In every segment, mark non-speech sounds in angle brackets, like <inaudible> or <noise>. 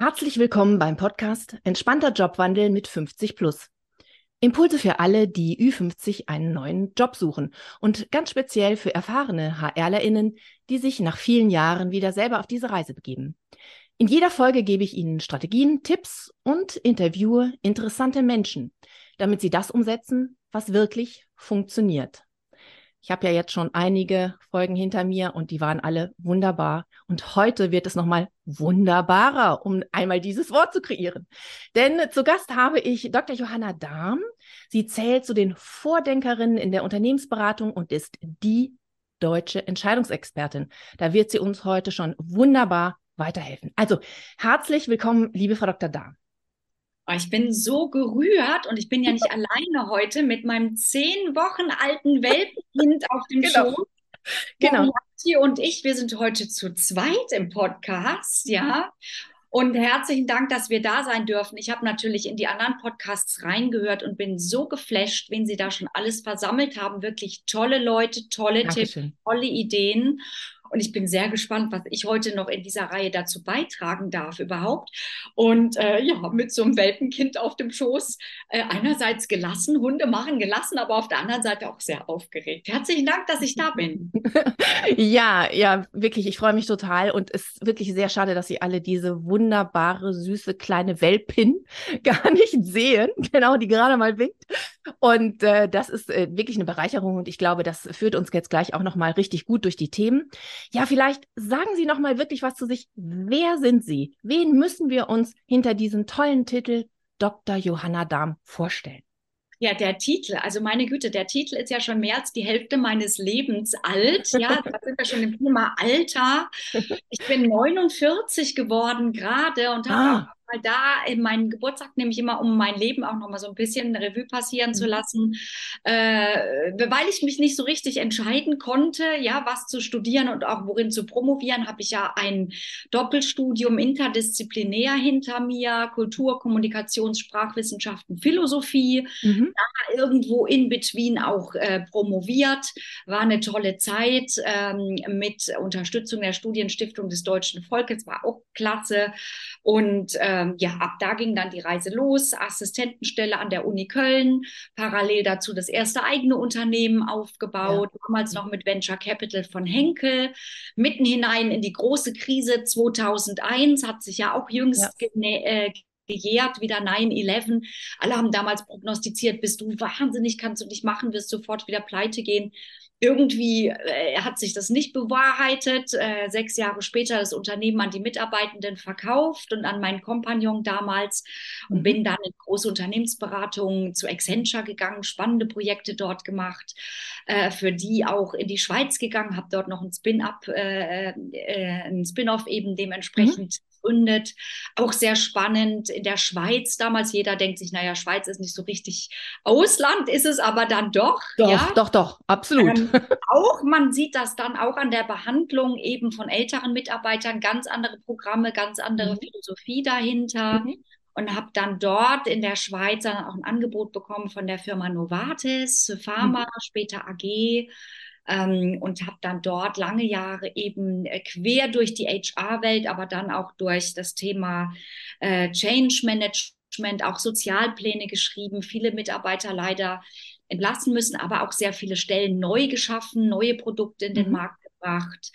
Herzlich willkommen beim Podcast Entspannter Jobwandel mit 50 plus. Impulse für alle, die Ü50 einen neuen Job suchen und ganz speziell für erfahrene HRlerInnen, die sich nach vielen Jahren wieder selber auf diese Reise begeben. In jeder Folge gebe ich Ihnen Strategien, Tipps und interviewe interessante Menschen, damit Sie das umsetzen, was wirklich funktioniert. Ich habe ja jetzt schon einige Folgen hinter mir und die waren alle wunderbar. Und heute wird es nochmal wunderbarer, um einmal dieses Wort zu kreieren. Denn zu Gast habe ich Dr. Johanna Dahm. Sie zählt zu den Vordenkerinnen in der Unternehmensberatung und ist die deutsche Entscheidungsexpertin. Da wird sie uns heute schon wunderbar weiterhelfen. Also herzlich willkommen, liebe Frau Dr. Dahm. Oh, ich bin so gerührt und ich bin ja nicht <laughs> alleine heute mit meinem zehn Wochen alten Welpenkind auf dem genau. Schoß. Genau. und ich, wir sind heute zu zweit im Podcast, ja. Und herzlichen Dank, dass wir da sein dürfen. Ich habe natürlich in die anderen Podcasts reingehört und bin so geflasht, wen Sie da schon alles versammelt haben. Wirklich tolle Leute, tolle Dankeschön. Tipps, tolle Ideen. Und ich bin sehr gespannt, was ich heute noch in dieser Reihe dazu beitragen darf überhaupt. Und äh, ja, mit so einem Welpenkind auf dem Schoß, äh, einerseits gelassen, Hunde machen gelassen, aber auf der anderen Seite auch sehr aufgeregt. Herzlichen Dank, dass ich da bin. <laughs> ja, ja, wirklich, ich freue mich total und es ist wirklich sehr schade, dass Sie alle diese wunderbare, süße kleine Welpin <laughs> gar nicht sehen, genau, die gerade mal winkt. Und äh, das ist äh, wirklich eine Bereicherung und ich glaube, das führt uns jetzt gleich auch nochmal richtig gut durch die Themen. Ja, vielleicht sagen Sie noch mal wirklich was zu sich. Wer sind Sie? Wen müssen wir uns hinter diesem tollen Titel Dr. Johanna Dahm vorstellen? Ja, der Titel, also meine Güte, der Titel ist ja schon mehr als die Hälfte meines Lebens alt. Ja, <laughs> da sind wir schon im Thema Alter. Ich bin 49 geworden gerade und habe ah mal da in meinen Geburtstag nehme ich immer, um mein Leben auch noch mal so ein bisschen Revue passieren mhm. zu lassen, äh, weil ich mich nicht so richtig entscheiden konnte, ja, was zu studieren und auch worin zu promovieren, habe ich ja ein Doppelstudium interdisziplinär hinter mir, Kultur, Kommunikations, Sprachwissenschaften, Philosophie, mhm. da irgendwo in between auch äh, promoviert, war eine tolle Zeit ähm, mit Unterstützung der Studienstiftung des Deutschen Volkes, war auch klasse und äh, ähm, ja, ab da ging dann die Reise los. Assistentenstelle an der Uni Köln, parallel dazu das erste eigene Unternehmen aufgebaut, ja. damals noch mit Venture Capital von Henkel, mitten hinein in die große Krise 2001, hat sich ja auch jüngst ja. Äh, gejährt, wieder 9-11. Alle haben damals prognostiziert, bist du wahnsinnig, kannst du nicht machen, wirst sofort wieder pleite gehen irgendwie äh, hat sich das nicht bewahrheitet. Äh, sechs Jahre später das Unternehmen an die Mitarbeitenden verkauft und an meinen Kompagnon damals und mhm. bin dann in große Unternehmensberatungen zu Accenture gegangen, spannende Projekte dort gemacht, äh, für die auch in die Schweiz gegangen, habe dort noch ein Spin-up, äh, äh, ein Spin-off eben dementsprechend mhm gegründet. Auch sehr spannend in der Schweiz damals. Jeder denkt sich, naja, Schweiz ist nicht so richtig Ausland, ist es aber dann doch. Doch, ja? doch, doch, absolut. Ähm, auch man sieht das dann auch an der Behandlung eben von älteren Mitarbeitern, ganz andere Programme, ganz andere mhm. Philosophie dahinter. Mhm und habe dann dort in der Schweiz dann auch ein Angebot bekommen von der Firma Novartis, Pharma, mhm. später AG ähm, und habe dann dort lange Jahre eben äh, quer durch die HR-Welt, aber dann auch durch das Thema äh, Change Management, auch Sozialpläne geschrieben, viele Mitarbeiter leider entlassen müssen, aber auch sehr viele Stellen neu geschaffen, neue Produkte in den mhm. Markt gebracht.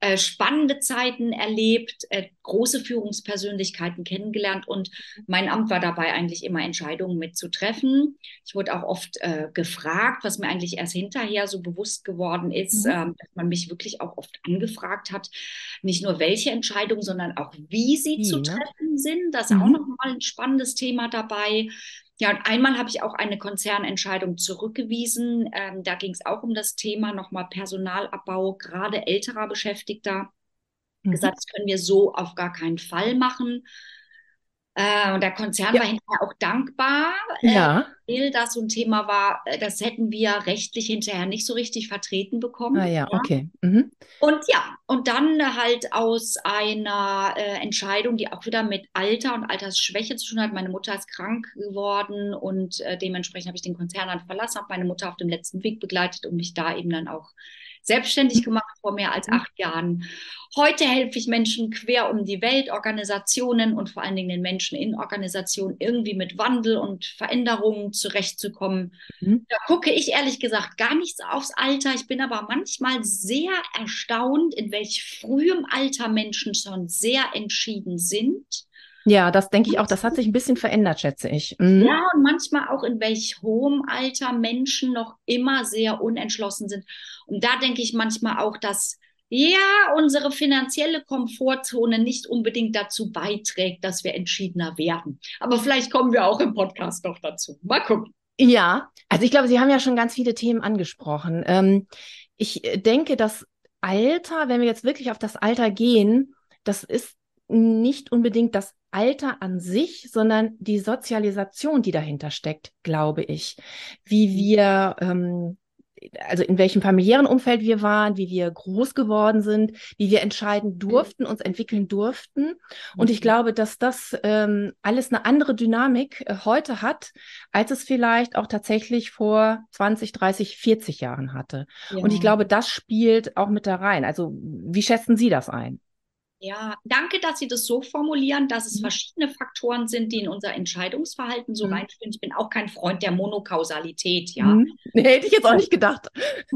Äh, spannende Zeiten erlebt, äh, große Führungspersönlichkeiten kennengelernt und mein Amt war dabei eigentlich immer Entscheidungen mitzutreffen. Ich wurde auch oft äh, gefragt, was mir eigentlich erst hinterher so bewusst geworden ist, mhm. ähm, dass man mich wirklich auch oft angefragt hat, nicht nur welche Entscheidungen, sondern auch wie sie mhm. zu treffen sind. Das ist mhm. auch nochmal ein spannendes Thema dabei. Ja, und einmal habe ich auch eine Konzernentscheidung zurückgewiesen. Ähm, da ging es auch um das Thema nochmal Personalabbau, gerade älterer Beschäftigter. Mhm. Gesagt, das können wir so auf gar keinen Fall machen. Äh, und der Konzern ja. war hinterher auch dankbar, äh, ja. äh, weil das so ein Thema war, äh, das hätten wir rechtlich hinterher nicht so richtig vertreten bekommen. Ah ja, ja. okay. Mhm. Und ja, und dann halt aus einer äh, Entscheidung, die auch wieder mit Alter und Altersschwäche zu tun hat. Meine Mutter ist krank geworden und äh, dementsprechend habe ich den Konzern dann verlassen, habe meine Mutter auf dem letzten Weg begleitet und mich da eben dann auch selbstständig gemacht vor mehr als acht Jahren. Heute helfe ich Menschen quer um die Welt, Organisationen und vor allen Dingen den Menschen in Organisationen irgendwie mit Wandel und Veränderungen zurechtzukommen. Mhm. Da gucke ich ehrlich gesagt gar nichts aufs Alter. Ich bin aber manchmal sehr erstaunt, in welch frühem Alter Menschen schon sehr entschieden sind ja, das denke ich auch. Das hat sich ein bisschen verändert, schätze ich. Mhm. Ja, und manchmal auch in welch hohem Alter Menschen noch immer sehr unentschlossen sind. Und da denke ich manchmal auch, dass ja, unsere finanzielle Komfortzone nicht unbedingt dazu beiträgt, dass wir entschiedener werden. Aber vielleicht kommen wir auch im Podcast noch dazu. Mal gucken. Ja, also ich glaube, Sie haben ja schon ganz viele Themen angesprochen. Ähm, ich denke, das Alter, wenn wir jetzt wirklich auf das Alter gehen, das ist nicht unbedingt das Alter an sich, sondern die Sozialisation, die dahinter steckt, glaube ich. Wie mhm. wir, ähm, also in welchem familiären Umfeld wir waren, wie wir groß geworden sind, wie wir entscheiden durften, uns entwickeln durften. Und ich mhm. glaube, dass das ähm, alles eine andere Dynamik äh, heute hat, als es vielleicht auch tatsächlich vor 20, 30, 40 Jahren hatte. Ja. Und ich glaube, das spielt auch mit da rein. Also wie schätzen Sie das ein? Ja, danke, dass Sie das so formulieren, dass es mhm. verschiedene Faktoren sind, die in unser Entscheidungsverhalten so mhm. reinspielen. Ich bin auch kein Freund der Monokausalität, ja. Mhm. Nee, hätte ich jetzt auch nicht gedacht.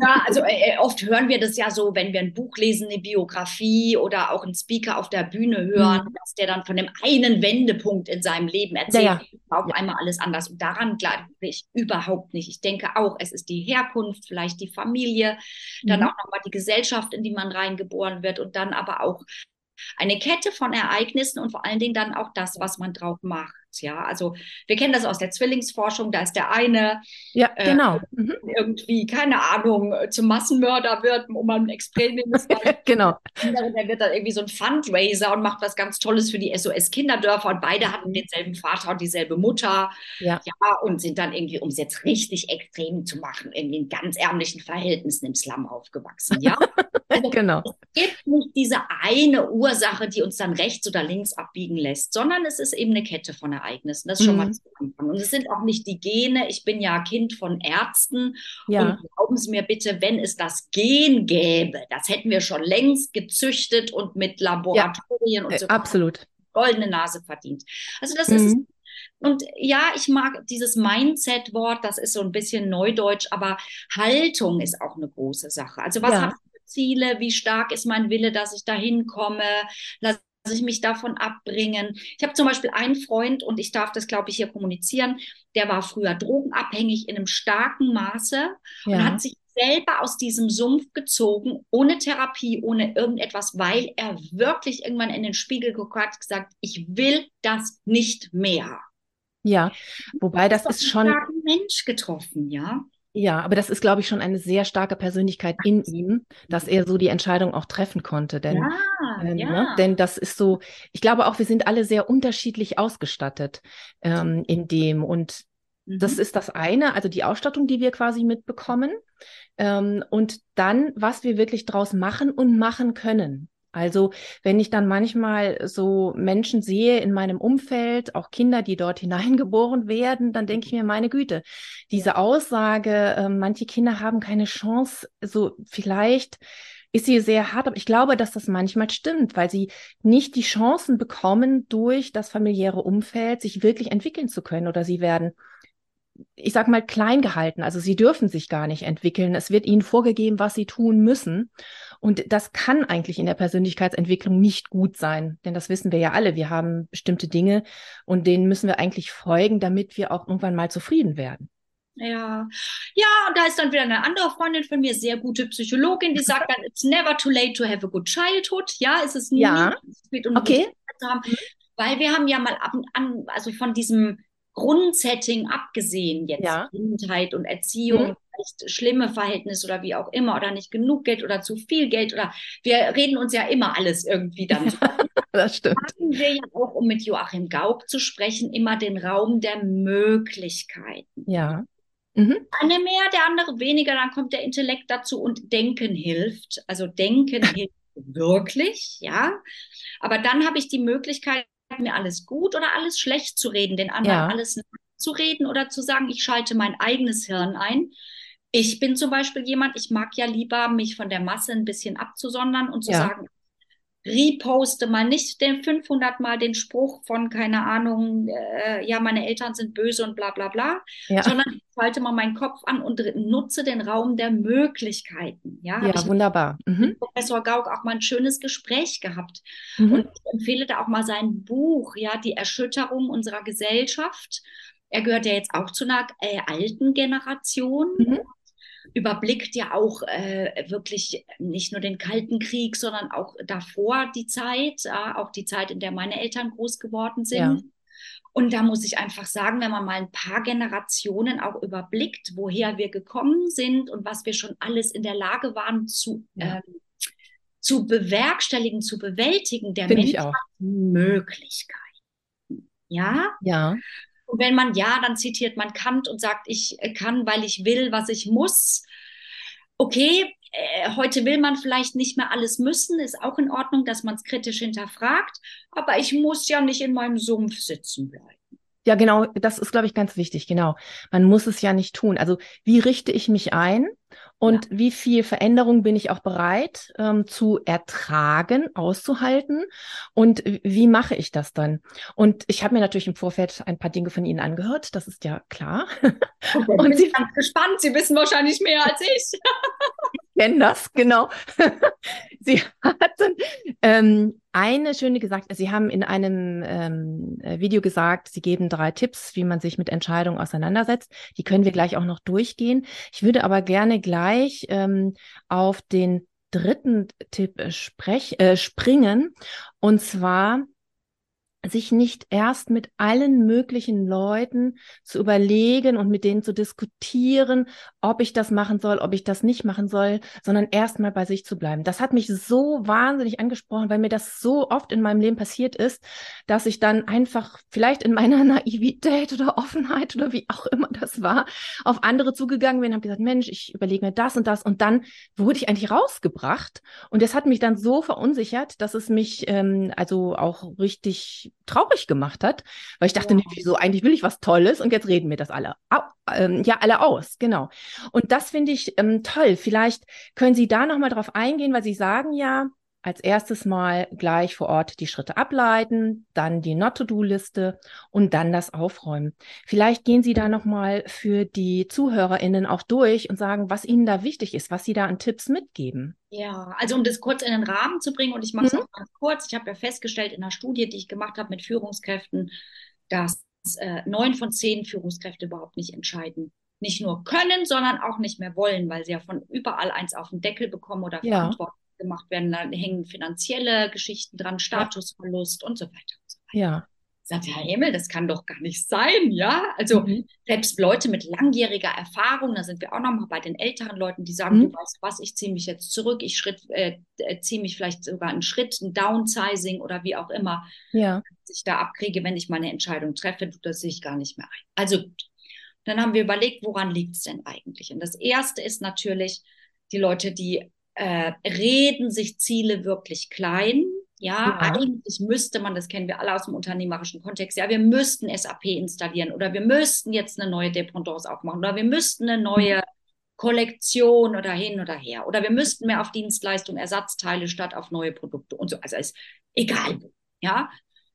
Ja, also äh, äh, oft hören wir das ja so, wenn wir ein Buch lesen, eine Biografie oder auch einen Speaker auf der Bühne hören, mhm. dass der dann von dem einen Wendepunkt in seinem Leben erzählt, ja, ja. auf ja. einmal alles anders. Und daran glaube ich überhaupt nicht. Ich denke auch, es ist die Herkunft, vielleicht die Familie, dann mhm. auch nochmal die Gesellschaft, in die man reingeboren wird und dann aber auch eine Kette von Ereignissen und vor allen Dingen dann auch das, was man drauf macht. Ja, also wir kennen das aus der Zwillingsforschung, da ist der eine ja, äh, genau. Äh, mhm. irgendwie, keine Ahnung, zum Massenmörder wird, um mal ein Experiment zu <laughs> Genau. Der wird dann irgendwie so ein Fundraiser und macht was ganz Tolles für die SOS-Kinderdörfer und beide hatten denselben Vater und dieselbe Mutter. Ja. ja, und sind dann irgendwie, um es jetzt richtig extrem zu machen, irgendwie in ganz ärmlichen Verhältnissen im Slum aufgewachsen. Ja. <laughs> Also, genau. Es gibt nicht diese eine Ursache, die uns dann rechts oder links abbiegen lässt, sondern es ist eben eine Kette von Ereignissen. Das ist schon mhm. mal zu Anfang. Und es sind auch nicht die Gene. Ich bin ja Kind von Ärzten. Ja. Und glauben Sie mir bitte, wenn es das Gen gäbe, das hätten wir schon längst gezüchtet und mit Laboratorien ja, und so. Absolut. Goldene Nase verdient. Also das mhm. ist und ja, ich mag dieses Mindset-Wort, das ist so ein bisschen neudeutsch, aber Haltung ist auch eine große Sache. Also was ja. habe ich für Ziele? Wie stark ist mein Wille, dass ich dahin komme? Lass ich mich davon abbringen. Ich habe zum Beispiel einen Freund, und ich darf das, glaube ich, hier kommunizieren, der war früher drogenabhängig in einem starken Maße ja. und hat sich selber aus diesem Sumpf gezogen, ohne Therapie, ohne irgendetwas, weil er wirklich irgendwann in den Spiegel geguckt hat, gesagt, ich will das nicht mehr. Ja, wobei das, ist schon Mensch getroffen, ja. Ja, aber das ist, glaube ich, schon eine sehr starke Persönlichkeit in ihm, dass er so die Entscheidung auch treffen konnte. Denn, ja, äh, ja. Ne? denn das ist so, ich glaube auch, wir sind alle sehr unterschiedlich ausgestattet ähm, in dem. Und mhm. das ist das eine, also die Ausstattung, die wir quasi mitbekommen. Ähm, und dann, was wir wirklich draus machen und machen können. Also wenn ich dann manchmal so Menschen sehe in meinem Umfeld, auch Kinder, die dort <laughs> hineingeboren werden, dann denke ich mir, meine Güte, diese Aussage, äh, manche Kinder haben keine Chance, so vielleicht ist sie sehr hart, aber ich glaube, dass das manchmal stimmt, weil sie nicht die Chancen bekommen, durch das familiäre Umfeld sich wirklich entwickeln zu können oder sie werden ich sag mal, klein gehalten. Also sie dürfen sich gar nicht entwickeln. Es wird ihnen vorgegeben, was sie tun müssen. Und das kann eigentlich in der Persönlichkeitsentwicklung nicht gut sein, denn das wissen wir ja alle. Wir haben bestimmte Dinge und denen müssen wir eigentlich folgen, damit wir auch irgendwann mal zufrieden werden. Ja, ja, und da ist dann wieder eine andere Freundin von mir, sehr gute Psychologin, die sagt dann, it's never too late to have a good childhood. Ja, ist es nie ja. spät, um okay. zu haben. Weil wir haben ja mal ab und an, also von diesem Grundsetting abgesehen, jetzt ja. Kindheit und Erziehung, mhm. vielleicht schlimme Verhältnisse oder wie auch immer, oder nicht genug Geld oder zu viel Geld oder wir reden uns ja immer alles irgendwie dann. <laughs> das stimmt. Haben wir ja auch, um mit Joachim Gauck zu sprechen, immer den Raum der Möglichkeiten. Ja. Mhm. Eine mehr, der andere weniger, dann kommt der Intellekt dazu und Denken hilft. Also Denken <laughs> hilft wirklich, ja. Aber dann habe ich die Möglichkeit, mir alles gut oder alles schlecht zu reden, den anderen ja. alles zu reden oder zu sagen, ich schalte mein eigenes Hirn ein. Ich bin zum Beispiel jemand, ich mag ja lieber, mich von der Masse ein bisschen abzusondern und zu Ja. sagen, reposte mal nicht den 500 Mal den Spruch von, keine Ahnung, äh, ja, meine Eltern sind böse und bla bla bla, Ja, sondern ich schalte mal meinen Kopf an und nutze den Raum der Möglichkeiten. Ja, ja, wunderbar. Mhm. Professor Gauck auch mal ein schönes Gespräch gehabt. Mhm. Und ich empfehle da auch mal sein Buch, ja, Die Erschütterung unserer Gesellschaft. Er gehört ja jetzt auch zu einer äh, alten Generation, Mhm. Überblickt ja auch äh, wirklich nicht nur den Kalten Krieg, sondern auch davor die Zeit, ja, auch die Zeit, in der meine Eltern groß geworden sind. Ja. Und da muss ich einfach sagen, wenn man mal ein paar Generationen auch überblickt, woher wir gekommen sind und was wir schon alles in der Lage waren zu, Ja. ähm, zu bewerkstelligen, zu bewältigen, der Finde Mensch ich auch. hat Möglichkeiten. Ja, Ja, und wenn man ja, dann zitiert man Kant und sagt, ich äh, kann, weil ich will, was ich muss. Okay, äh, heute will man vielleicht nicht mehr alles müssen, ist auch in Ordnung, dass man es kritisch hinterfragt, aber ich muss ja nicht in meinem Sumpf sitzen bleiben. ja, genau. Das ist, glaube ich, ganz wichtig. Genau. Man muss es ja nicht tun. Also, wie richte ich mich ein und wie viel Veränderung bin ich auch bereit ähm, zu ertragen, auszuhalten und wie mache ich das dann? Und ich habe mir natürlich im Vorfeld ein paar Dinge von Ihnen angehört. Das ist ja klar. <laughs> Und Und bin Sie- ich ganz gespannt. Sie wissen wahrscheinlich mehr als ich. kennen das, genau. <laughs> Sie <laughs> hatten ähm, eine schöne gesagt, Sie haben in einem ähm, äh, Video gesagt, Sie geben drei Tipps, wie man sich mit Entscheidungen auseinandersetzt. Die können wir gleich auch noch durchgehen. Ich würde aber gerne gleich ähm, auf den dritten Tipp äh, sprech, äh, springen. Und zwar sich nicht erst mit allen möglichen Leuten zu überlegen und mit denen zu diskutieren, ob ich das machen soll, ob ich das nicht machen soll, sondern erstmal bei sich zu bleiben. Das hat mich so wahnsinnig angesprochen, weil mir das so oft in meinem Leben passiert ist, dass ich dann einfach vielleicht in meiner <laughs> Naivität oder Offenheit oder wie auch immer das war, auf andere zugegangen bin und habe gesagt, Mensch, ich überlege mir das und das und dann wurde ich eigentlich rausgebracht und das hat mich dann so verunsichert, dass es mich ähm, also auch richtig traurig gemacht hat, weil ich dachte, Ja. nee, wieso, eigentlich will ich was Tolles und jetzt reden wir das alle, au, ähm, ja, alle aus, genau. Und das finde ich ähm, toll. Vielleicht können Sie da nochmal drauf eingehen, weil Sie sagen ja, als erstes mal gleich vor Ort die Schritte ableiten, dann die Not-to-Do-Liste und dann das Aufräumen. Vielleicht gehen Sie da nochmal für die ZuhörerInnen auch durch und sagen, was Ihnen da wichtig ist, was Sie da an Tipps mitgeben. Ja, also um das kurz in den Rahmen zu bringen, und ich mache es Mhm. auch ganz kurz. Ich habe ja festgestellt in einer Studie, die ich gemacht habe mit Führungskräften, dass äh, neun von zehn Führungskräfte überhaupt nicht entscheiden. Nicht nur können, sondern auch nicht mehr wollen, weil sie ja von überall eins auf den Deckel bekommen oder Ja. verantwortlich gemacht werden. Da hängen finanzielle Geschichten dran, Statusverlust und so weiter. Und so weiter. Ja. Sagt Herr Himmel, das kann doch gar nicht sein, ja? Also Mhm. selbst Leute mit langjähriger Erfahrung, da sind wir auch nochmal bei den älteren Leuten, die sagen, Mhm. du weißt was, ich ziehe mich jetzt zurück, ich schritt, äh, äh, ziehe mich vielleicht sogar einen Schritt, ein Downsizing oder wie auch immer, Ja. dass ich da abkriege, wenn ich meine Entscheidung treffe, das sehe ich gar nicht mehr ein. Also gut. Dann haben wir überlegt, woran liegt es denn eigentlich? Und das Erste ist natürlich, die Leute, die äh, reden sich Ziele wirklich klein. Ja, Ja. eigentlich müsste man, das kennen wir alle aus dem unternehmerischen Kontext, ja, wir müssten SAP installieren oder wir müssten jetzt eine neue Dependance aufmachen oder wir müssten eine neue Kollektion oder hin oder her oder wir müssten mehr auf Dienstleistung, Ersatzteile statt auf neue Produkte und so. Also ist egal, ja.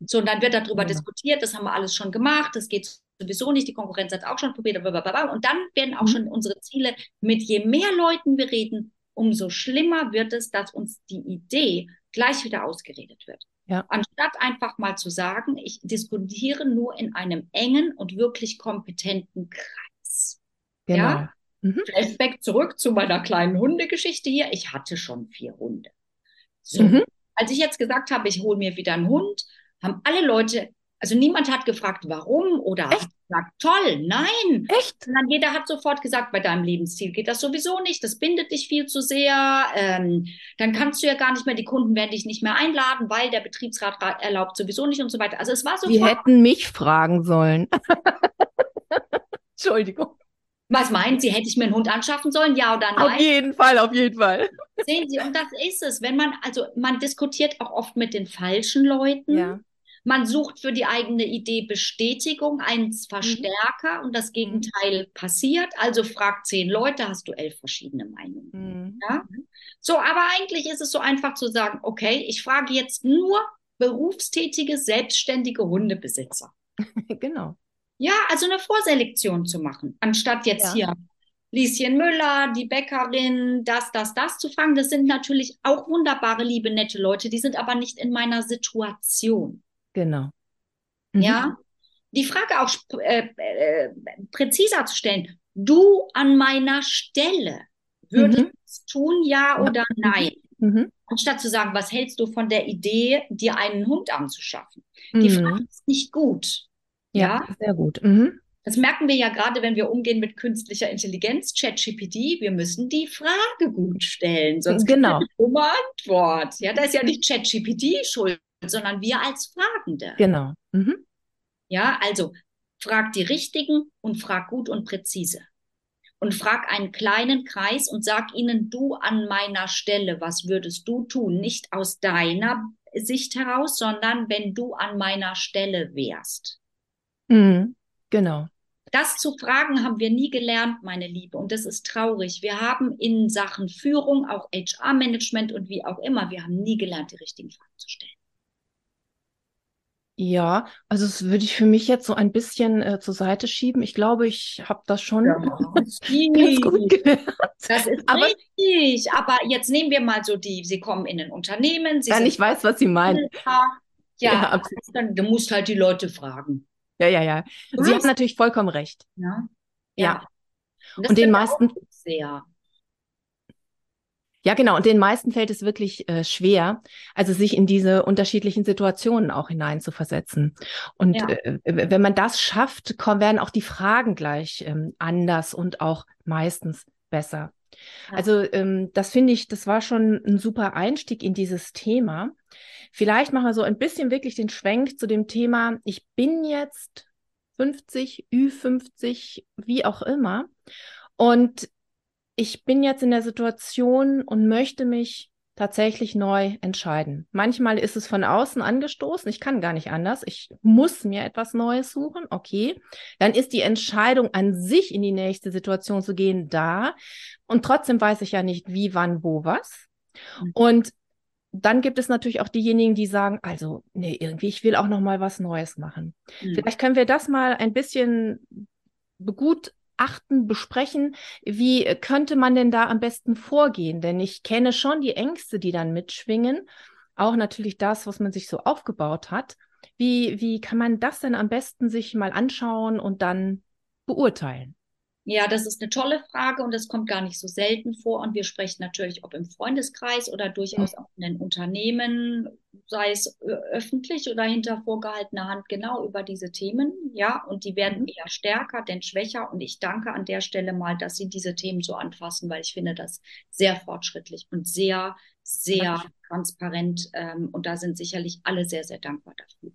So, und dann wird darüber Ja. diskutiert, das haben wir alles schon gemacht, das geht sowieso nicht, die Konkurrenz hat es auch schon probiert, blablabla. und dann werden auch Mhm. schon unsere Ziele, mit je mehr Leuten wir reden, umso schlimmer wird es, dass uns die Idee gleich wieder ausgeredet wird. Ja. Anstatt einfach mal zu sagen, ich diskutiere nur in einem engen und wirklich kompetenten Kreis. Genau. Ja? Mhm. Flashback zurück zu meiner kleinen Hundegeschichte hier. Ich hatte schon vier Hunde. So. Mhm. Als ich jetzt gesagt habe, ich hole mir wieder einen Hund, haben alle Leute, also niemand hat gefragt, warum oder Echt? Gesagt, toll, nein. Echt? Sondern jeder hat sofort gesagt, bei deinem Lebensstil geht das sowieso nicht, das bindet dich viel zu sehr. Ähm, dann kannst du ja gar nicht mehr, die Kunden werden dich nicht mehr einladen, weil der Betriebsrat ra- erlaubt sowieso nicht und so weiter. Also es war Sie sofort, hätten mich fragen sollen. <laughs> Entschuldigung. was meinen Sie, hätte ich mir einen Hund anschaffen sollen, ja oder Auf nein? jeden Fall, auf jeden Fall. Sehen Sie, und das ist es. Wenn man, also man diskutiert auch oft mit den falschen Leuten. Ja. Man sucht für die eigene Idee Bestätigung, einen Verstärker mhm. und das Gegenteil mhm. passiert. Also fragt zehn Leute, hast du elf verschiedene Meinungen. Mhm. Ja? So, aber eigentlich ist es so einfach zu sagen, okay, ich frage jetzt nur berufstätige, selbstständige Hundebesitzer. <laughs> genau. Ja, also eine Vorselektion zu machen, anstatt jetzt ja. hier Lieschen Müller, die Bäckerin, das, das, das zu fangen. Das sind natürlich auch wunderbare, liebe, nette Leute, die sind aber nicht in meiner Situation. Genau. Mhm. Ja, die Frage auch äh, äh, präziser zu stellen. Du an meiner Stelle, würde mhm. es tun, ja, oder nein? Mhm. Anstatt zu sagen, was hältst du von der Idee, dir einen Hund anzuschaffen? Die mhm. Frage ist nicht gut. Ja, ja? sehr gut. Mhm. Das merken wir ja gerade, wenn wir umgehen mit künstlicher Intelligenz, ChatGPT. Wir müssen die Frage gut stellen, sonst genau. gibt es eine Antwort. Ja, da ist ja nicht ChatGPT schuld, sondern wir als Fragende. Genau. Mhm. Ja, also frag die Richtigen und frag gut und präzise. Und frag einen kleinen Kreis und sag ihnen, du an meiner Stelle, was würdest du tun? Nicht aus deiner Sicht heraus, sondern wenn du an meiner Stelle wärst. Mhm. Genau. Das zu fragen haben wir nie gelernt, meine Liebe. Und das ist traurig. Wir haben in Sachen Führung, auch HR-Management und wie auch immer, wir haben nie gelernt, die richtigen Fragen zu stellen. Ja, also das würde ich für mich jetzt so ein bisschen äh, zur Seite schieben. Ich glaube, ich habe das schon ja, <laughs> ganz gut gelernt. Das ist aber, richtig. Aber jetzt nehmen wir mal so die, Sie kommen in ein Unternehmen. Sie dann ich weiß, was Sie meinen. Ja, ja du musst halt die Leute fragen. Ja, ja, ja. Sie haben natürlich vollkommen recht. Ja. Ja. Und, und den meisten. Sehr. Ja, genau. Und den meisten fällt es wirklich äh, schwer, also sich in diese unterschiedlichen Situationen auch hineinzuversetzen. Und ja. äh, wenn man das schafft, kommen, werden auch die Fragen gleich ähm, anders und auch meistens besser. Ja. Also ähm, das finde ich, das war schon ein super Einstieg in dieses Thema. Vielleicht machen wir so ein bisschen wirklich den Schwenk zu dem Thema, ich bin jetzt 50, Ü50, wie auch immer. Und ich bin jetzt in der Situation und möchte mich tatsächlich neu entscheiden. Manchmal ist es von außen angestoßen, ich kann gar nicht anders, ich muss mir etwas Neues suchen, okay. Dann ist die Entscheidung an sich in die nächste Situation zu gehen da und trotzdem weiß ich ja nicht, wie, wann, wo, was. Mhm. Und dann gibt es natürlich auch diejenigen, die sagen, also, nee, irgendwie, ich will auch noch mal was Neues machen. Mhm. Vielleicht können wir das mal ein bisschen begutachten, besprechen. Wie könnte man denn da am besten vorgehen? Denn ich kenne schon die Ängste, die dann mitschwingen. Auch natürlich das, was man sich so aufgebaut hat. Wie, wie kann man das denn am besten sich mal anschauen und dann beurteilen? Ja, das ist eine tolle Frage und das kommt gar nicht so selten vor. Und wir sprechen natürlich, ob im Freundeskreis oder durchaus mhm. auch in den Unternehmen, sei es öffentlich oder hinter vorgehaltener Hand, genau über diese Themen. Ja, und die werden mhm. eher stärker, denn schwächer. Und ich danke an der Stelle mal, dass Sie diese Themen so anfassen, weil ich finde das sehr fortschrittlich und sehr, sehr transparent. Ähm, und da sind sicherlich alle sehr, sehr dankbar dafür.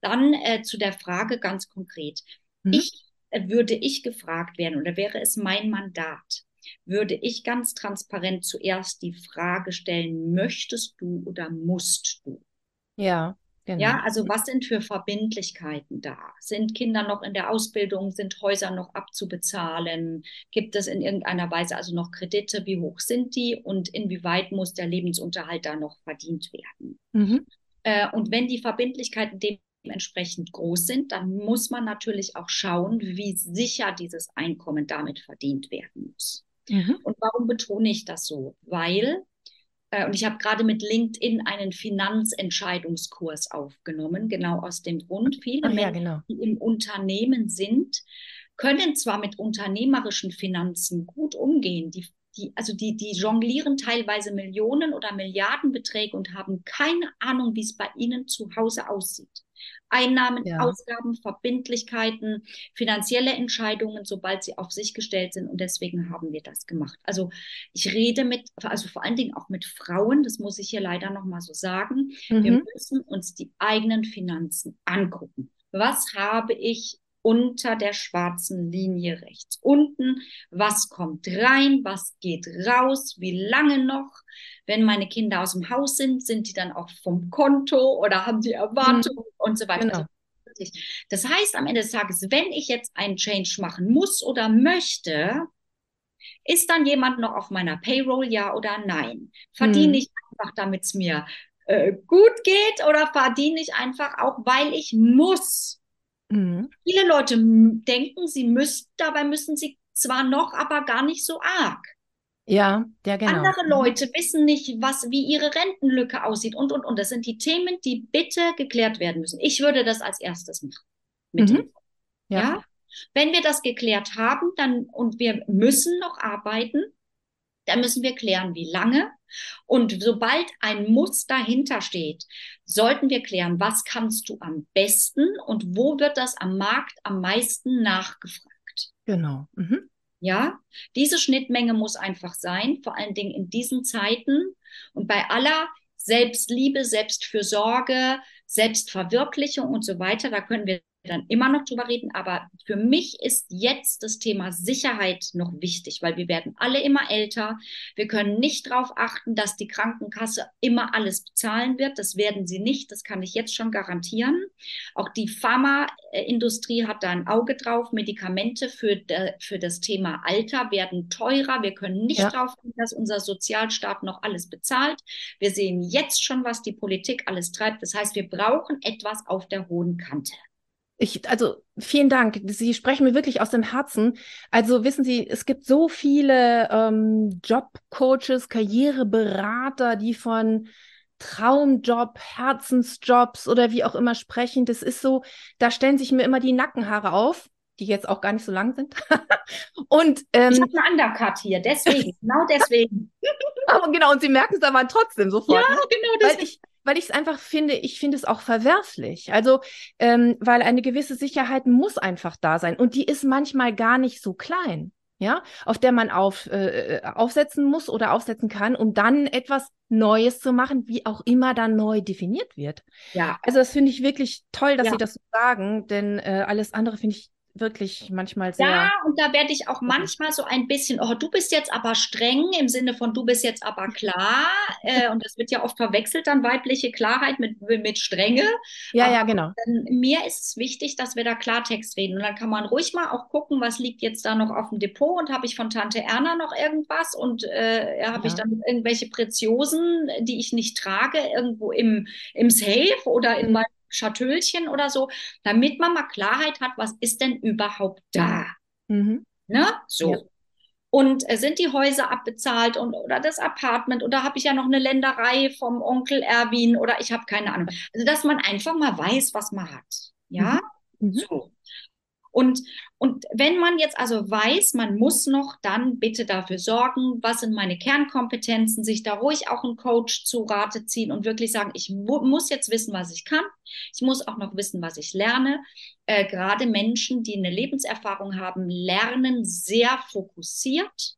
Dann äh, zu der Frage ganz konkret. Mhm. Ich würde ich gefragt werden oder wäre es mein Mandat, würde ich ganz transparent zuerst die Frage stellen, möchtest du oder musst du? Ja. Genau. Ja, also was sind für Verbindlichkeiten da? Sind Kinder noch in der Ausbildung? Sind Häuser noch abzubezahlen? Gibt es in irgendeiner Weise also noch Kredite? Wie hoch sind die? Und inwieweit muss der Lebensunterhalt da noch verdient werden? Mhm. Äh, und wenn die Verbindlichkeiten dem entsprechend groß sind, dann muss man natürlich auch schauen, wie sicher dieses Einkommen damit verdient werden muss. Mhm. Und warum betone ich das so? Weil, äh, und ich habe gerade mit LinkedIn einen Finanzentscheidungskurs aufgenommen, genau aus dem Grund, viele Ach, Menschen, ja, genau. die im Unternehmen sind, können zwar mit unternehmerischen Finanzen gut umgehen, die die, also die, die jonglieren teilweise Millionen oder Milliardenbeträge und haben keine Ahnung, wie es bei ihnen zu Hause aussieht. Einnahmen, ja. Ausgaben, Verbindlichkeiten, finanzielle Entscheidungen, sobald sie auf sich gestellt sind. Und deswegen haben wir das gemacht. Also ich rede mit, also vor allen Dingen auch mit Frauen, das muss ich hier leider nochmal so sagen. Mhm. Wir müssen uns die eigenen Finanzen angucken. Was habe ich unter der schwarzen Linie rechts unten. Was kommt rein? Was geht raus? Wie lange noch? Wenn meine Kinder aus dem Haus sind, sind die dann auch vom Konto oder haben die Erwartungen mhm. und so weiter. Genau. Das heißt, am Ende des Tages, wenn ich jetzt einen Change machen muss oder möchte, ist dann jemand noch auf meiner Payroll, ja oder nein? Verdiene hm. ich einfach, damit es mir äh, gut geht oder verdiene ich einfach auch, weil ich muss? Mhm. Viele Leute denken, sie müssten, dabei müssen sie zwar noch, aber gar nicht so arg. Ja, ja, genau. Andere mhm. Leute wissen nicht, was, wie ihre Rentenlücke aussieht und, und, und. Das sind die Themen, die bitte geklärt werden müssen. Ich würde das als erstes machen. Mit mhm. ja. ja. Wenn wir das geklärt haben, dann, und wir müssen noch arbeiten, dann müssen wir klären, wie lange. Und sobald ein Muss dahinter steht, sollten wir klären, was kannst du am besten und wo wird das am Markt am meisten nachgefragt. Genau. Mhm. Ja, diese Schnittmenge muss einfach sein, vor allen Dingen in diesen Zeiten und bei aller Selbstliebe, Selbstfürsorge, Selbstverwirklichung und so weiter. Da können wir dann immer noch drüber reden. Aber für mich ist jetzt das Thema Sicherheit noch wichtig, weil wir werden alle immer älter. Wir können nicht darauf achten, dass die Krankenkasse immer alles bezahlen wird. Das werden sie nicht. Das kann ich jetzt schon garantieren. Auch die Pharmaindustrie hat da ein Auge drauf. Medikamente für, de, für das Thema Alter werden teurer. Wir können nicht ja. darauf achten, dass unser Sozialstaat noch alles bezahlt. Wir sehen jetzt schon, was die Politik alles treibt. Das heißt, wir brauchen etwas auf der hohen Kante. Ich, also vielen Dank. Sie sprechen mir wirklich aus dem Herzen. Also wissen Sie, es gibt so viele ähm, Jobcoaches, Karriereberater, die von Traumjob, Herzensjobs oder wie auch immer sprechen. Das ist so, da stellen sich mir immer die Nackenhaare auf, die jetzt auch gar nicht so lang sind. <laughs> und ähm, ich habe einen Undercut hier, deswegen, genau deswegen. aber <laughs> genau, und Sie merken es aber trotzdem sofort. Ja, genau. Das weil ich, weil ich es einfach finde, ich finde es auch verwerflich. Also, ähm, weil eine gewisse Sicherheit muss einfach da sein und die ist manchmal gar nicht so klein, ja, auf der man auf, äh, aufsetzen muss oder aufsetzen kann, um dann etwas Neues zu machen, wie auch immer dann neu definiert wird. Ja. Also, das finde ich wirklich toll, dass ja. Sie das so sagen, denn äh, alles andere finde ich wirklich manchmal sehr. Ja, und da werde ich auch manchmal so ein bisschen, oh, du bist jetzt aber streng im Sinne von du bist jetzt aber klar. äh, und das wird ja oft verwechselt, dann weibliche Klarheit mit, mit Strenge. Ja, aber ja, genau. Dann, mir ist es wichtig, dass wir da Klartext reden. Und dann kann man ruhig mal auch gucken, was liegt jetzt da noch auf dem Depot und habe ich von Tante Erna noch irgendwas und äh, habe ja. ich dann irgendwelche Preziosen, die ich nicht trage, irgendwo im, im Safe oder in meinem Schatölchen oder so, damit man mal Klarheit hat, was ist denn überhaupt da? Mhm. Ne? So. Ja. Und äh, sind die Häuser abbezahlt und oder das Apartment oder habe ich ja noch eine Länderei vom Onkel Erwin oder ich habe keine Ahnung. Also dass man einfach mal weiß, was man hat. Ja, mhm. mhm. so. Und, und wenn man jetzt also weiß, man muss noch dann bitte dafür sorgen, was sind meine Kernkompetenzen, sich da ruhig auch einen Coach zu Rate ziehen und wirklich sagen, ich muss jetzt wissen, was ich kann. Ich muss auch noch wissen, was ich lerne. Äh, gerade Menschen, die eine Lebenserfahrung haben, lernen sehr fokussiert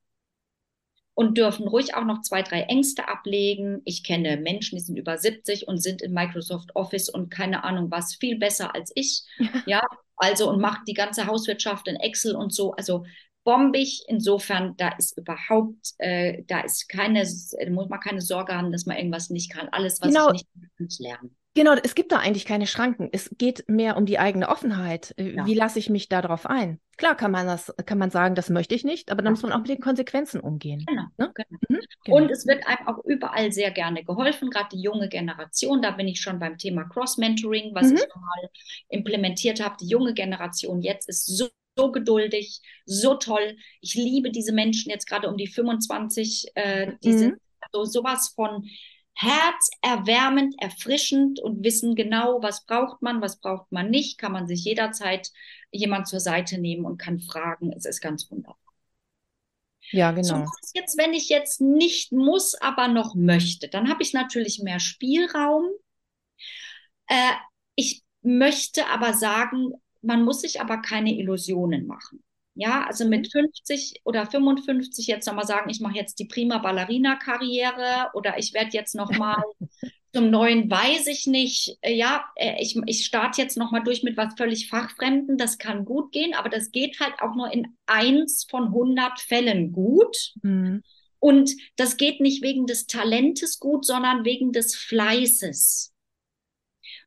und dürfen ruhig auch noch zwei, drei Ängste ablegen. Ich kenne Menschen, die sind über 70 und sind in Microsoft Office und keine Ahnung was, viel besser als ich. <laughs> ja, also und macht die ganze Hauswirtschaft in Excel und so. Also bombig. Insofern, da ist überhaupt, äh, da ist keine, muss man keine Sorge haben, dass man irgendwas nicht kann. Alles, was genau. ich nicht kann, kann ich lernen. Genau, es gibt da eigentlich keine Schranken. Es geht mehr um die eigene Offenheit. Äh, ja. Wie lasse ich mich darauf ein? Klar kann man das, kann man sagen, das möchte ich nicht, aber dann ja. muss man auch mit den Konsequenzen umgehen. Genau. Ne? genau. Mhm, genau. Und es wird einem auch überall sehr gerne geholfen, gerade die junge Generation. Da bin ich schon beim Thema Cross-Mentoring, was mhm. ich mal implementiert habe. Die junge Generation jetzt ist so so geduldig, so toll. Ich liebe diese Menschen jetzt gerade um die 25, äh, die mhm. sind so sowas von herzerwärmend, erfrischend und wissen genau, was braucht man, was braucht man nicht, kann man sich jederzeit jemand zur Seite nehmen und kann fragen. Es ist ganz wunderbar. Ja, genau. So, jetzt, wenn ich jetzt nicht muss, aber noch möchte, dann habe ich natürlich mehr Spielraum. Äh, ich möchte aber sagen, man muss sich aber keine Illusionen machen. Ja, also mit 50 oder 55 jetzt nochmal sagen, ich mache jetzt die prima Ballerina-Karriere oder ich werde jetzt nochmal <laughs> zum neuen, weiß ich nicht. Äh, ja, äh, ich, ich starte jetzt nochmal durch mit was völlig Fachfremden. Das kann gut gehen, aber das geht halt auch nur in eins von 100 Fällen gut. Mhm. Und das geht nicht wegen des Talentes gut, sondern wegen des Fleißes.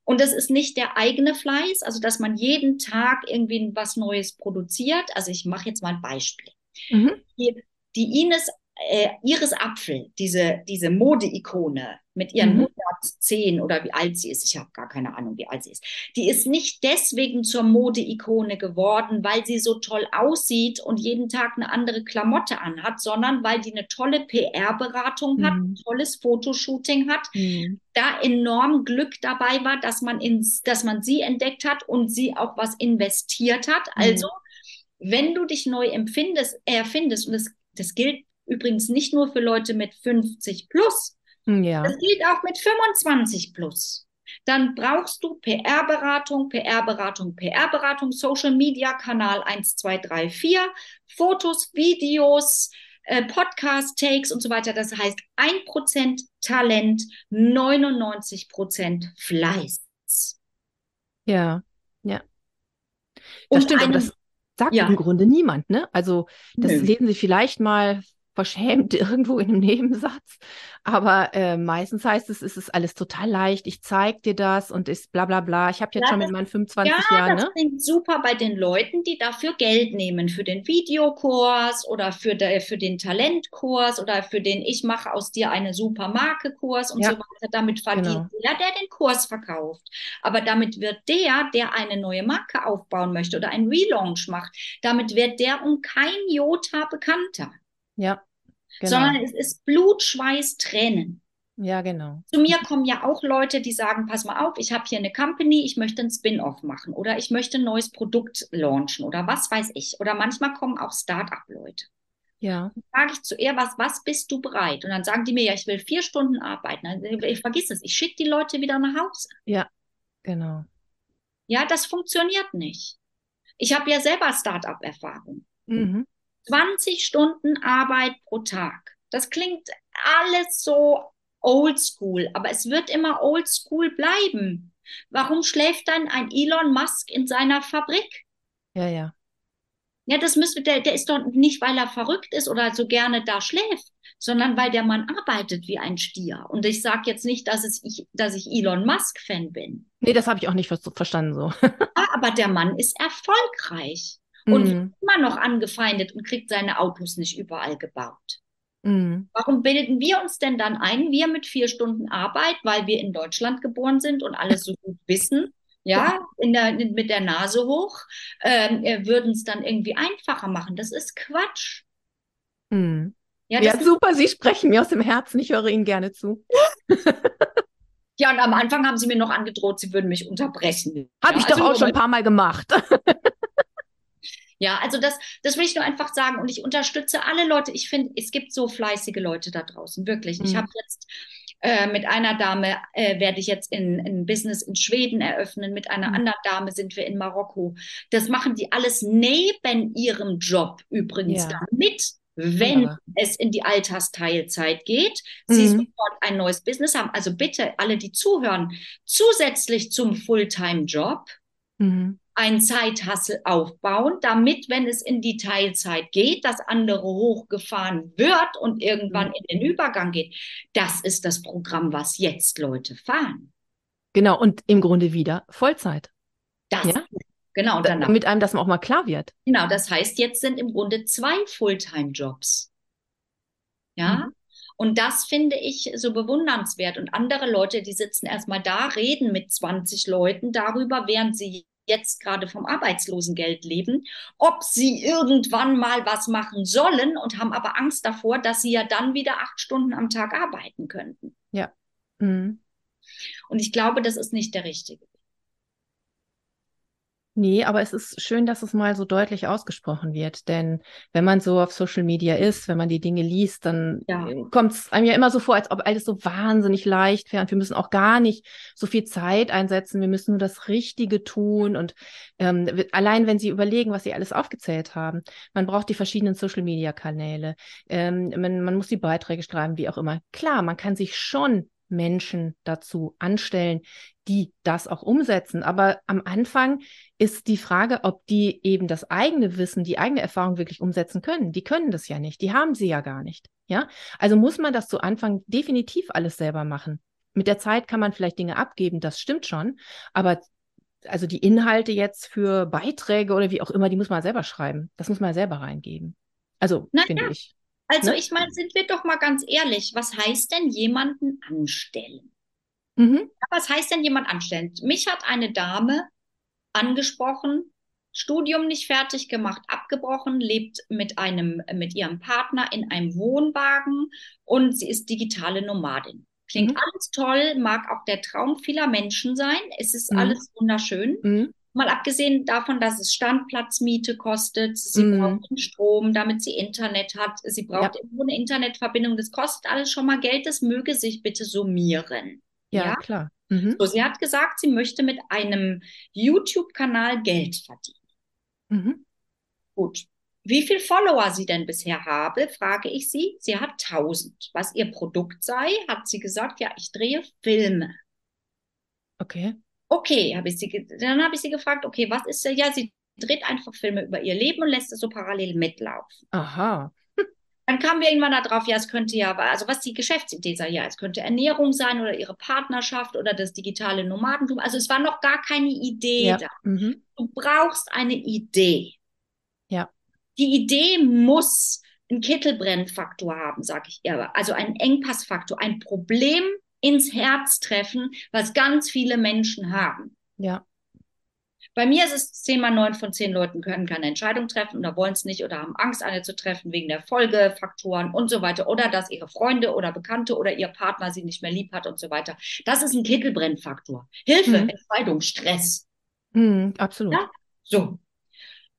Und das ist nicht der eigene Fleiß, also dass man jeden Tag irgendwie was Neues produziert. Also ich mache jetzt mal ein Beispiel. Mhm. Die, die Ines, äh, Iris Apfel, diese, diese Mode-Ikone, mit ihren mhm. 110 oder wie alt sie ist, ich habe gar keine Ahnung, wie alt sie ist, die ist nicht deswegen zur Mode-Ikone geworden, weil sie so toll aussieht und jeden Tag eine andere Klamotte anhat, sondern weil die eine tolle PR-Beratung mhm. hat, ein tolles Fotoshooting hat, mhm. da enorm Glück dabei war, dass man, ins, dass man sie entdeckt hat und sie auch was investiert hat. Mhm. Also, wenn du dich neu empfindest, erfindest, und das, das gilt übrigens nicht nur für Leute mit 50 plus, ja. Das gilt auch mit 25 plus. Dann brauchst du PR-Beratung, PR-Beratung, PR-Beratung, Social Media Kanal 1, 2, 3, 4, Fotos, Videos, äh, Podcast-Takes und so weiter. Das heißt 1% Talent, 99% Fleiß. Ja, ja. Das und stimmt, einen, aber das sagt ja. im Grunde niemand, ne? Also das Nö. lesen Sie vielleicht mal verschämt <laughs> irgendwo in einem Nebensatz. Aber äh, meistens heißt es, es ist alles total leicht, ich zeig dir das und ist bla bla bla. Ich habe jetzt ja, schon mit meinen 25 ja, Jahren. Das ne? klingt super bei den Leuten, die dafür Geld nehmen, für den Videokurs oder für, de, für den Talentkurs oder für den Ich mache aus dir eine super Marke-Kurs und ja. so weiter. Damit verdient genau. der, der den Kurs verkauft. Aber damit wird der, der eine neue Marke aufbauen möchte oder einen Relaunch macht, damit wird der um kein Jota bekannter. Ja. Genau. Sondern es ist Blut, Schweiß, Tränen. Ja, genau. Zu mir kommen ja auch Leute, die sagen, pass mal auf, ich habe hier eine Company, ich möchte ein Spin-off machen oder ich möchte ein neues Produkt launchen oder was weiß ich. Oder manchmal kommen auch Start-up-Leute. Ja. Dann frage ich zu ihr, was, was bist du bereit? Und dann sagen die mir, ja, ich will vier Stunden arbeiten. Also, ich vergiss es, ich schicke die Leute wieder nach Hause. Ja, genau. Ja, das funktioniert nicht. Ich habe ja selber Start-up-Erfahrung. Mhm. 20 Stunden Arbeit pro Tag. Das klingt alles so oldschool, aber es wird immer oldschool bleiben. Warum schläft dann ein Elon Musk in seiner Fabrik? Ja, ja. Ja, das müsste, der, der ist doch nicht, weil er verrückt ist oder so gerne da schläft, sondern weil der Mann arbeitet wie ein Stier. Und ich sage jetzt nicht, dass, es ich, dass ich Elon Musk-Fan bin. Nee, das habe ich auch nicht verstanden so. <laughs> ja, aber der Mann ist erfolgreich und mhm. immer noch angefeindet und kriegt seine Autos nicht überall gebaut. Mhm. Warum bilden wir uns denn dann ein, wir mit vier Stunden Arbeit, weil wir in Deutschland geboren sind und alles so gut wissen, ja, in der, mit der Nase hoch, ähm, würden es dann irgendwie einfacher machen. Das ist Quatsch. Mhm. Ja, ja super, Sie sprechen mir aus dem Herzen, ich höre Ihnen gerne zu. <laughs> ja, und am Anfang haben Sie mir noch angedroht, Sie würden mich unterbrechen. Habe ja, ich also doch auch schon ein paar Mal gemacht. <laughs> Ja, also das, das will ich nur einfach sagen. Und ich unterstütze alle Leute. Ich finde, es gibt so fleißige Leute da draußen, wirklich. Mhm. Ich habe jetzt äh, mit einer Dame äh, werde ich jetzt in, in Business in Schweden eröffnen. Mit einer mhm. anderen Dame sind wir in Marokko. Das machen die alles neben ihrem Job übrigens ja. damit wenn ja. es in die Altersteilzeit geht, mhm. sie sofort ein neues Business haben. Also bitte alle, die zuhören, zusätzlich zum Fulltime-Job, mhm ein Zeithassel aufbauen, damit, wenn es in die Teilzeit geht, das andere hochgefahren wird und irgendwann in den Übergang geht. Das ist das Programm, was jetzt Leute fahren. Genau, und im Grunde wieder Vollzeit. Das, ja? genau. Und danach, Damit einem das auch mal klar wird. Genau, das heißt, jetzt sind im Grunde zwei Fulltime-Jobs. Ja, mhm. Und das finde ich so bewundernswert. Und andere Leute, die sitzen erstmal da, reden mit 20 Leuten darüber, während sie jetzt gerade vom Arbeitslosengeld leben, ob sie irgendwann mal was machen sollen und haben aber Angst davor, dass sie ja dann wieder acht Stunden am Tag arbeiten könnten. Ja. Mhm. Und ich glaube, das ist nicht der richtige. Nee, aber es ist schön, dass es mal so deutlich ausgesprochen wird. Denn wenn man so auf Social Media ist, wenn man die Dinge liest, dann ja. kommt es einem ja immer so vor, als ob alles so wahnsinnig leicht wäre. Und wir müssen auch gar nicht so viel Zeit einsetzen. Wir müssen nur das Richtige tun. Und ähm, allein, wenn Sie überlegen, was Sie alles aufgezählt haben, man braucht die verschiedenen Social Media Kanäle. Ähm, man, man muss die Beiträge schreiben, wie auch immer. Klar, man kann sich schon Menschen dazu anstellen, die das auch umsetzen. Aber am Anfang ist die Frage, ob die eben das eigene Wissen, die eigene Erfahrung wirklich umsetzen können. Die können das ja nicht. Die haben sie ja gar nicht. Ja, also muss man das zu Anfang definitiv alles selber machen. Mit der Zeit kann man vielleicht Dinge abgeben, das stimmt schon. Aber also die Inhalte jetzt für Beiträge oder wie auch immer, die muss man selber schreiben. Das muss man selber reingeben. Also finde ich. Also ne? ich meine, sind wir doch mal ganz ehrlich, was heißt denn jemanden anstellen? Mhm. Was heißt denn jemand anstellen? Mich hat eine Dame angesprochen, Studium nicht fertig gemacht, abgebrochen, lebt mit einem, mit ihrem Partner in einem Wohnwagen und sie ist digitale Nomadin. Klingt mhm. alles toll, mag auch der Traum vieler Menschen sein. Es ist mhm. alles wunderschön. Mhm. Mal abgesehen davon, dass es Standplatzmiete kostet, sie mm. braucht Strom, damit sie Internet hat, sie braucht ja. eine Internetverbindung, das kostet alles schon mal Geld, das möge sich bitte summieren. Ja, ja? klar. Mhm. So, sie hat gesagt, sie möchte mit einem YouTube-Kanal Geld verdienen. Mhm. Gut. Wie viel Follower sie denn bisher habe, frage ich sie. Sie hat 1000. Was ihr Produkt sei, hat sie gesagt, ja, ich drehe Filme. Okay. Okay, habe ich sie, dann habe ich sie gefragt, okay, was ist, ja, sie dreht einfach Filme über ihr Leben und lässt es so parallel mitlaufen. Aha. Dann kamen wir irgendwann darauf, ja, es könnte ja, also was die Geschäftsidee sei, ja, es könnte Ernährung sein oder ihre Partnerschaft oder das digitale Nomadentum. Also es war noch gar keine Idee ja. da. Mhm. Du brauchst eine Idee. Ja. Die Idee muss einen Kittelbrennfaktor haben, sage ich ihr. Also einen Engpassfaktor, ein Problem, ins Herz treffen, was ganz viele Menschen haben. Ja. Bei mir ist es zehn mal neun von zehn Leuten können keine Entscheidung treffen oder wollen es nicht oder haben Angst, eine zu treffen wegen der Folgefaktoren und so weiter oder dass ihre Freunde oder Bekannte oder ihr Partner sie nicht mehr lieb hat und so weiter. Das ist ein Kittelbrennfaktor. Hilfe, mhm. Entscheidung, Stress. Mhm, absolut. Ja? So.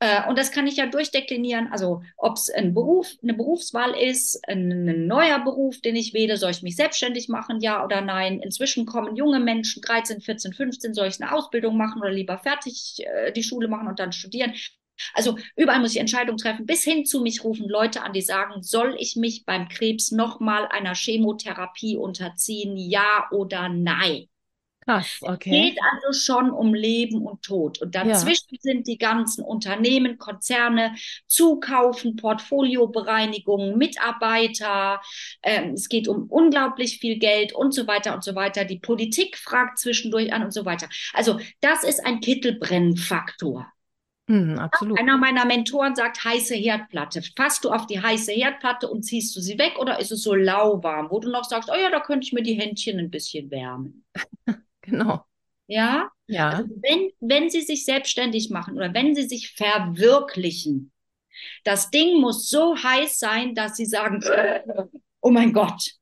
Äh, und das kann ich ja durchdeklinieren. Also ob es ein Beruf, eine Berufswahl ist, ein, ein, neuer Beruf, den ich wähle, soll ich mich selbstständig machen, ja oder nein? Inzwischen kommen junge Menschen, 13, 14, 15, soll ich eine Ausbildung machen oder lieber fertig äh, die Schule machen und dann studieren? Also überall muss ich Entscheidungen treffen, bis hin zu mich rufen Leute an, die sagen, soll ich mich beim Krebs nochmal einer Chemotherapie unterziehen, ja oder nein? Krass, okay. Es geht also schon um Leben und Tod. Und dazwischen ja. sind die ganzen Unternehmen, Konzerne, Zukaufen, Portfoliobereinigungen, Mitarbeiter. Ähm, es geht um unglaublich viel Geld und so weiter und so weiter. Die Politik fragt zwischendurch an und so weiter. Also das ist ein Kittelbrennfaktor. Mhm, absolut. Einer meiner Mentoren sagt heiße Herdplatte. Fasst du auf die heiße Herdplatte und ziehst du sie weg oder ist es so lauwarm, wo du noch sagst, oh ja, da könnte ich mir die Händchen ein bisschen wärmen. <laughs> Genau. Ja? Ja. Also wenn, wenn sie sich selbstständig machen oder wenn sie sich verwirklichen, das Ding muss so heiß sein, dass sie sagen, oh mein Gott.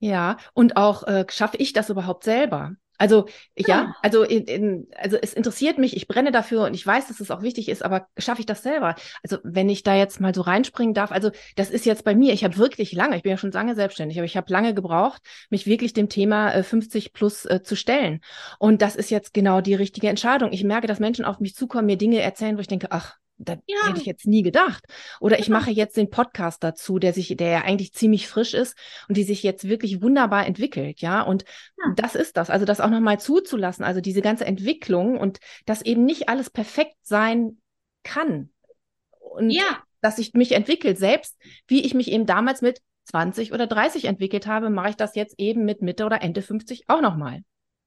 Ja, und auch äh, schaffe ich das überhaupt selber? Also ja, ja also, in, in, also es interessiert mich, ich brenne dafür und ich weiß, dass es auch wichtig ist, aber schaffe ich das selber? Also wenn ich da jetzt mal so reinspringen darf, also das ist jetzt bei mir, ich habe wirklich lange, ich bin ja schon lange selbstständig, aber ich habe lange gebraucht, mich wirklich dem Thema äh, 50 plus äh, zu stellen. Und das ist jetzt genau die richtige Entscheidung. Ich merke, dass Menschen auf mich zukommen, mir Dinge erzählen, wo ich denke, ach, da ja. hätte ich jetzt nie gedacht. Oder ich genau. mache jetzt den Podcast dazu, der sich, der ja eigentlich ziemlich frisch ist und die sich jetzt wirklich wunderbar entwickelt, ja. Und ja. das ist das. Also das auch nochmal zuzulassen, also diese ganze Entwicklung und dass eben nicht alles perfekt sein kann. Und ja. dass sich mich entwickelt, selbst wie ich mich eben damals mit 20 oder 30 entwickelt habe, mache ich das jetzt eben mit Mitte oder Ende 50 auch nochmal.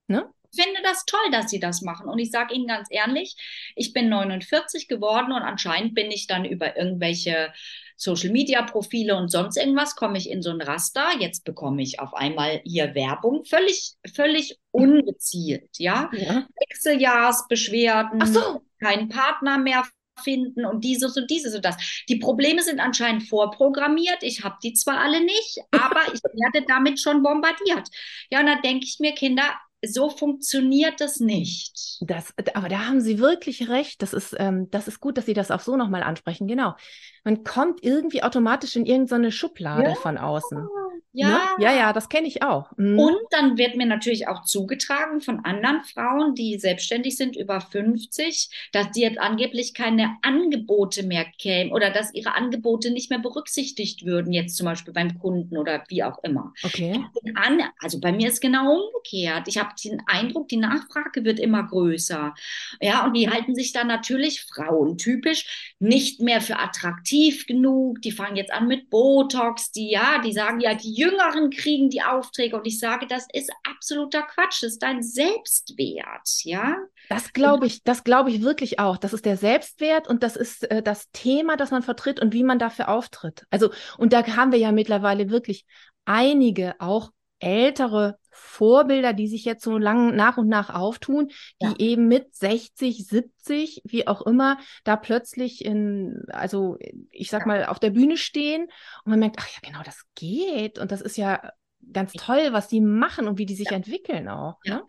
Ne? Finde das toll, dass sie das machen. Und ich sage Ihnen ganz ehrlich, ich bin 49 geworden und anscheinend bin ich dann über irgendwelche Social Media Profile und sonst irgendwas, komme ich in so ein Raster. Jetzt bekomme ich auf einmal hier Werbung, völlig, völlig ungezielt, ja. ja. Wechseljahrsbeschwerden, so. keinen Partner mehr finden und dieses und dieses und das. Die Probleme sind anscheinend vorprogrammiert. Ich habe die zwar alle nicht, aber ich werde damit schon bombardiert. Ja, und da denke ich mir, Kinder, so funktioniert das nicht. Das, aber da haben Sie wirklich recht. Das ist, ähm, das ist gut, dass Sie das auch so nochmal ansprechen. Genau. Man kommt irgendwie automatisch in irgendeine Schublade Ja. von außen. Ja. Ne? Ja, ja, das kenne ich auch. Mhm. Und dann wird mir natürlich auch zugetragen von anderen Frauen, die selbstständig sind, über 50, dass die jetzt angeblich keine Angebote mehr kämen oder dass ihre Angebote nicht mehr berücksichtigt würden, jetzt zum Beispiel beim Kunden oder wie auch immer. Okay. An also bei mir ist genau umgekehrt. Ich habe den Eindruck, die Nachfrage wird immer größer. Ja, und die halten sich dann natürlich frauentypisch nicht mehr für attraktiv genug. Die fangen jetzt an mit Botox. Die, ja, die sagen ja, die Jüngeren kriegen die Aufträge. Und ich sage, das ist absoluter Quatsch. Das ist dein Selbstwert. Ja, Das glaube ich, das glaube ich wirklich auch. Das ist der Selbstwert und das ist äh, das Thema, das man vertritt und wie man dafür auftritt. Also, und da haben wir ja mittlerweile wirklich einige auch ältere Vorbilder, die sich jetzt so lang nach und nach auftun, die Ja. eben mit 60, 70, wie auch immer, da plötzlich in, also ich sag Ja. mal, auf der Bühne stehen und man merkt, ach ja, genau, das geht und das ist ja ganz toll, was die machen und wie die sich entwickeln auch. Ja. Ne?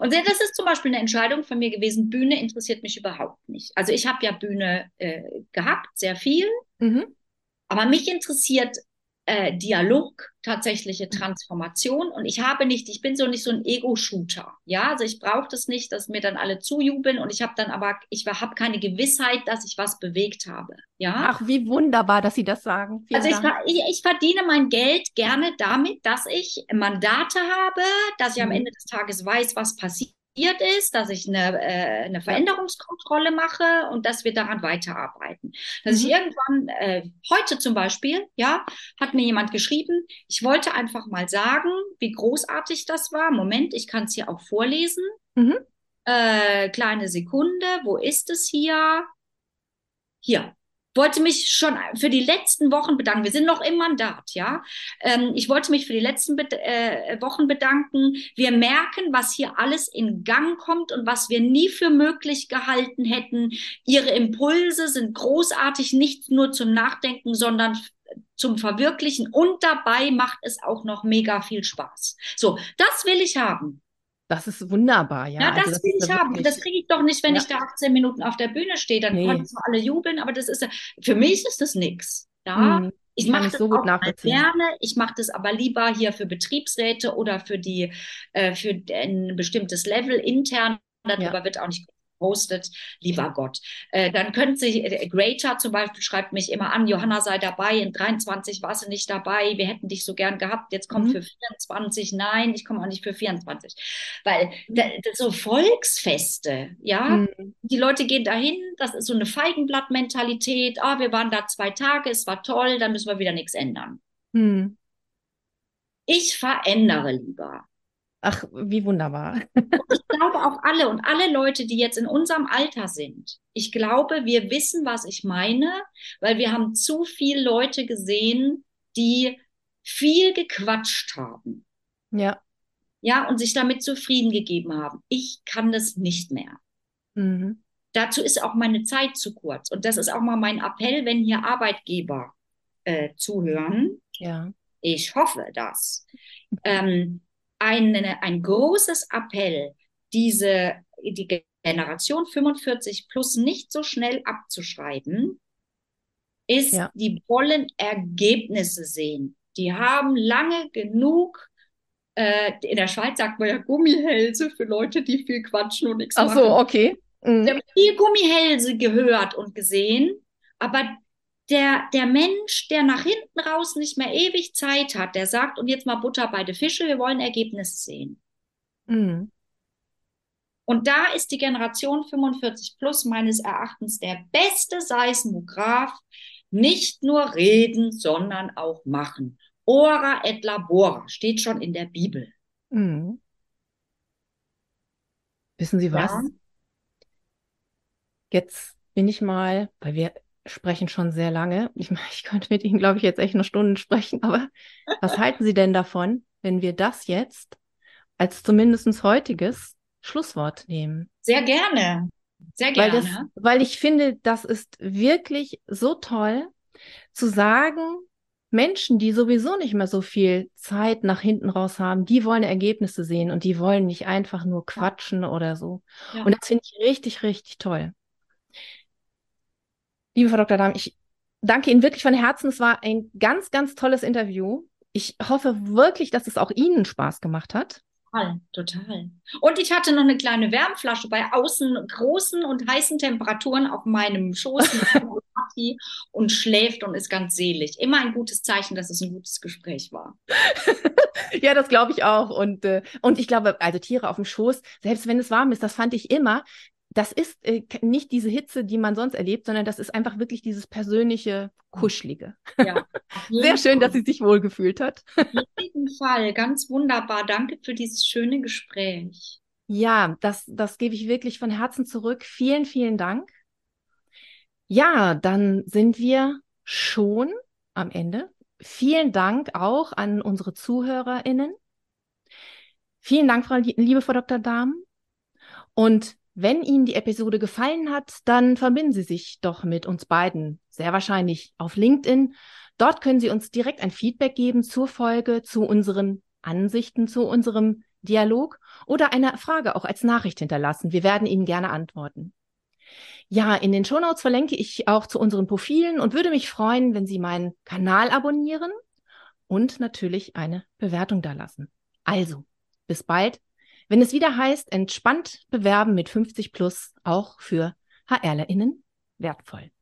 Und das ist zum Beispiel eine Entscheidung von mir gewesen. Bühne interessiert mich überhaupt nicht. Also ich habe ja Bühne äh, gehabt, sehr viel. Mhm. Aber mich interessiert äh, Dialog, tatsächliche Transformation. Und ich habe nicht, ich bin so nicht so ein Ego-Shooter. Ja, also ich brauche das nicht, dass mir dann alle zujubeln. Und ich habe dann aber, ich habe keine Gewissheit, dass ich was bewegt habe. Ja. Ach, wie wunderbar, dass Sie das sagen. Vielen Also ich, Dank. ich, ich verdiene mein Geld gerne damit, dass ich Mandate habe, dass ich am Mhm. Ende des Tages weiß, was passiert ist, dass ich eine, äh, eine Veränderungskontrolle mache und dass wir daran weiterarbeiten. Dass ich Mhm. irgendwann, äh, heute zum Beispiel, ja, hat mir jemand geschrieben, ich wollte einfach mal sagen, wie großartig das war. Moment, ich kann es hier auch vorlesen. Mhm. Äh, kleine Sekunde, wo ist es hier? Hier. Wollte mich schon für die letzten Wochen bedanken. Wir sind noch im Mandat, ja. Ähm, ich wollte mich für die letzten Bed äh, Wochen bedanken. Wir merken, was hier alles in Gang kommt und was wir nie für möglich gehalten hätten. Ihre Impulse sind großartig, nicht nur zum Nachdenken, sondern zum Verwirklichen und dabei macht es auch noch mega viel Spaß. So, das will ich haben. Das ist wunderbar, ja. Ja, Also das will ich ja haben. Und das kriege ich doch nicht, wenn Ja. ich da 18 Minuten auf der Bühne stehe. Dann Nee. können zwar alle jubeln, aber das ist ja- für mich ist das nichts. Ja, Mhm. ich mache das so gut auch gerne. Ich mache das aber lieber hier für Betriebsräte oder für die äh, für ein bestimmtes Level intern. Darüber wird auch nicht gepostet, lieber Gott. Äh, dann können Sie, äh, Greater zum Beispiel schreibt mich immer an, Johanna sei dabei, in 23 warst du nicht dabei, wir hätten dich so gern gehabt, jetzt komm Mhm. für 24, nein, ich komme auch nicht für 24. Weil Mhm. da, das so Volksfeste, ja, Mhm. die Leute gehen dahin, das ist so eine Feigenblattmentalität, ah, wir waren da zwei Tage, es war toll, dann müssen wir wieder nichts ändern. Mhm. Ich verändere lieber. Ach, wie wunderbar. Ich glaube auch alle und alle Leute, die jetzt in unserem Alter sind, ich glaube, wir wissen, was ich meine, weil wir haben zu viele Leute gesehen, die viel gequatscht haben, Ja. ja, und sich damit zufrieden gegeben haben. Ich kann das nicht mehr. Mhm. Dazu ist auch meine Zeit zu kurz. Und das ist auch mal mein Appell, wenn hier Arbeitgeber äh, zuhören. Ja. Ich hoffe das. Ähm, eine, ein großes Appell, diese, die Generation 45 plus nicht so schnell abzuschreiben, ist, Ja. die wollen Ergebnisse sehen. Die haben lange genug, äh, in der Schweiz sagt man ja Gummihälse für Leute, die viel quatschen und nichts Ach machen. so, okay. Mhm. Wir haben viel Gummihälse gehört und gesehen, aber der, der Mensch, der nach hinten raus nicht mehr ewig Zeit hat, der sagt, und jetzt mal Butter bei den Fische, wir wollen Ergebnisse sehen. Mhm. Und da ist die Generation 45 plus meines Erachtens der beste Seismograph. Nicht nur reden, sondern auch machen. Ora et labora steht schon in der Bibel. Mhm. Wissen Sie was? Ja. Jetzt bin ich mal, weil wir sprechen schon sehr lange. Ich, ich könnte mit Ihnen, glaube ich, jetzt echt noch Stunden sprechen, aber was halten Sie denn davon, wenn wir das jetzt als zumindest heutiges Schlusswort nehmen? Sehr gerne. Sehr Weil gerne. das, weil ich finde, das ist wirklich so toll zu sagen, Menschen, die sowieso nicht mehr so viel Zeit nach hinten raus haben, die wollen Ergebnisse sehen und die wollen nicht einfach nur quatschen oder so. Ja. Und das finde ich richtig, richtig toll. Liebe Frau Dr. Dahm, ich danke Ihnen wirklich von Herzen. Es war ein ganz, ganz tolles Interview. Ich hoffe wirklich, dass es auch Ihnen Spaß gemacht hat. Total, total. Und ich hatte noch eine kleine Wärmflasche bei außen großen und heißen Temperaturen auf meinem Schoß <laughs> und schläft und ist ganz selig. Immer ein gutes Zeichen, dass es ein gutes Gespräch war. <laughs> ja, das glaube ich auch. Und, äh, und ich glaube, also Tiere auf dem Schoß, selbst wenn es warm ist, das fand ich immer, das ist äh, nicht diese Hitze, die man sonst erlebt, sondern das ist einfach wirklich dieses persönliche, kuschelige. Ja, <laughs> Sehr schön, Fall. dass sie sich wohlgefühlt hat. Auf jeden Fall, ganz wunderbar. Danke für dieses schöne Gespräch. Ja, das, das gebe ich wirklich von Herzen zurück. Vielen, vielen Dank. Ja, dann sind wir schon am Ende. Vielen Dank auch an unsere ZuhörerInnen. Vielen Dank, Frau, liebe Frau Dr. Dahm. Und wenn Ihnen die Episode gefallen hat, dann verbinden Sie sich doch mit uns beiden, sehr wahrscheinlich auf LinkedIn. Dort können Sie uns direkt ein Feedback geben zur Folge, zu unseren Ansichten, zu unserem Dialog oder eine Frage auch als Nachricht hinterlassen. Wir werden Ihnen gerne antworten. Ja, in den Shownotes verlinke ich auch zu unseren Profilen und würde mich freuen, wenn Sie meinen Kanal abonnieren und natürlich eine Bewertung da lassen. Also, bis bald wenn es wieder heißt, entspannt bewerben mit 50 plus auch für HRlerInnen wertvoll.